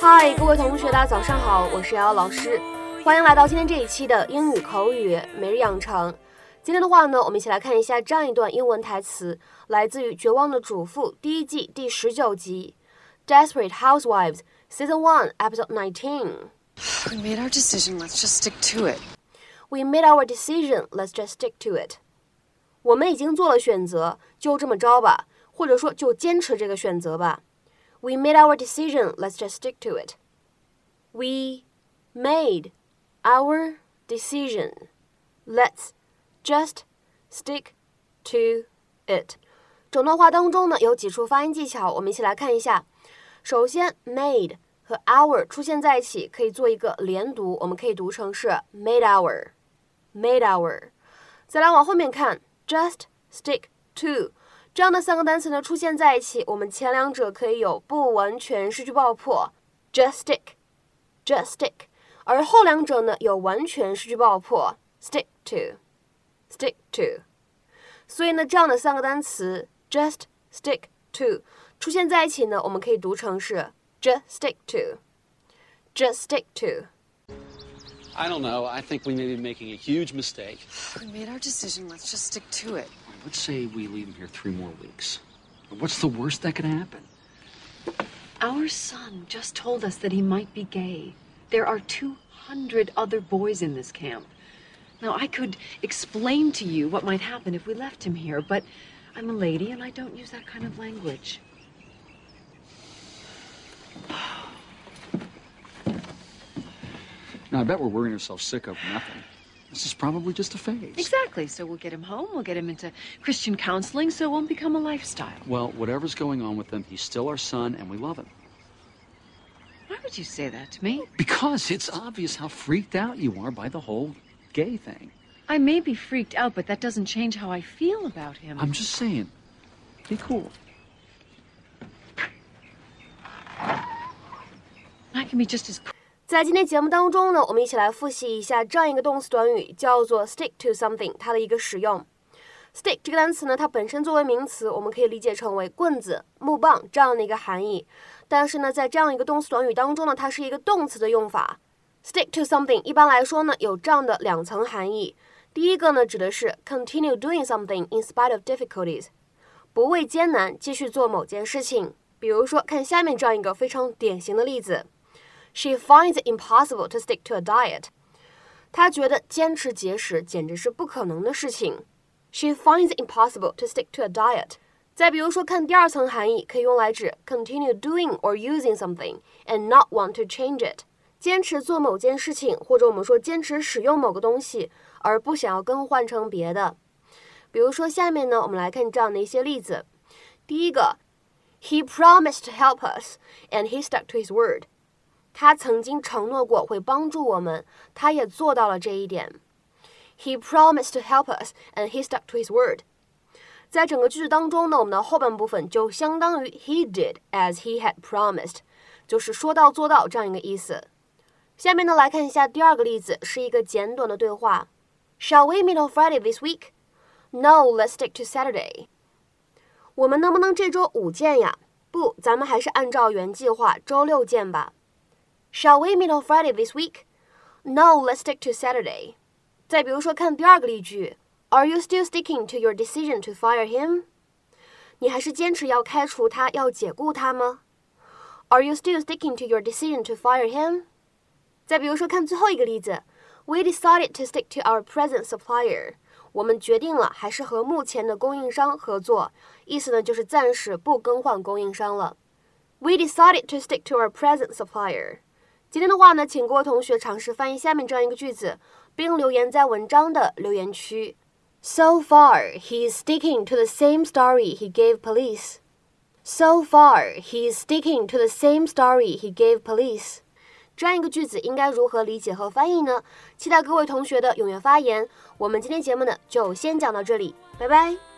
嗨，各位同学，大家早上好，我是瑶瑶老师，欢迎来到今天这一期的英语口语每日养成。今天的话呢，我们一起来看一下这样一段英文台词，来自于《绝望的主妇》第一季第十九集，《Desperate Housewives》Season One Episode Nineteen。We made our decision. Let's just stick to it. We made our decision. Let's just stick to it. 我们已经做了选择，就这么着吧。或者说就坚持这个选择吧。We made our decision. Let's just stick to it. We made our decision. Let's just stick to it. 整段话当中呢，有几处发音技巧，我们一起来看一下。首先，made 和 our 出现在一起，可以做一个连读，我们可以读成是 made our，made our。再来往后面看，just stick to 这样的三个单词呢出现在一起，我们前两者可以有不完全失去爆破，just stick，just stick，而后两者呢有完全失去爆破，stick to，stick to。所以呢，这样的三个单词 just stick to 出现在一起呢，我们可以读成是。Just stick to. Just stick to. I don't know. I think we may be making a huge mistake. We made our decision. Let's just stick to it. Let's say we leave him here three more weeks. What's the worst that could happen? Our son just told us that he might be gay. There are 200 other boys in this camp. Now, I could explain to you what might happen if we left him here, but I'm a lady and I don't use that kind of language. Now, I bet we're worrying ourselves sick over nothing. This is probably just a phase. Exactly. So we'll get him home, we'll get him into Christian counseling, so it won't become a lifestyle. Well, whatever's going on with him, he's still our son and we love him. Why would you say that to me? Because it's obvious how freaked out you are by the whole gay thing. I may be freaked out, but that doesn't change how I feel about him. I'm just saying, be cool. I can be just as 在今天节目当中呢，我们一起来复习一下这样一个动词短语，叫做 stick to something，它的一个使用。stick 这个单词呢，它本身作为名词，我们可以理解成为棍子、木棒这样的一个含义。但是呢，在这样一个动词短语当中呢，它是一个动词的用法。stick to something 一般来说呢，有这样的两层含义。第一个呢，指的是 continue doing something in spite of difficulties，不畏艰难继续做某件事情。比如说，看下面这样一个非常典型的例子。She finds it impossible to stick to a diet. 她觉得坚持节食简直是不可能的事情。She finds it impossible to stick to a diet. 再比如说，看第二层含义，可以用来指 continue doing or using something and not want to change it。坚持做某件事情，或者我们说坚持使用某个东西，而不想要更换成别的。比如说，下面呢，我们来看这样的一些例子。第一个，He promised to help us, and he stuck to his word. 他曾经承诺过会帮助我们，他也做到了这一点。He promised to help us, and he stuck to his word. 在整个句子当中呢，我们的后半部分就相当于 he did as he had promised，就是说到做到这样一个意思。下面呢来看一下第二个例子，是一个简短的对话。Shall we meet on Friday this week? No, let's stick to Saturday. 我们能不能这周五见呀？不，咱们还是按照原计划周六见吧。Shall we meet on Friday this week? No, let's stick to Saturday. 再比如说，看第二个例句，Are you still sticking to your decision to fire him? 你还是坚持要开除他，要解雇他吗？Are you still sticking to your decision to fire him? 再比如说，看最后一个例子，We decided to stick to our present supplier. 我们决定了还是和目前的供应商合作，意思呢就是暂时不更换供应商了。We decided to stick to our present supplier. 今天的话呢，请各位同学尝试翻译下面这样一个句子，并留言在文章的留言区。So far, he is sticking to the same story he gave police. So far, he is sticking to the same story he gave police. 这样一个句子应该如何理解和翻译呢？期待各位同学的踊跃发言。我们今天节目呢就先讲到这里，拜拜。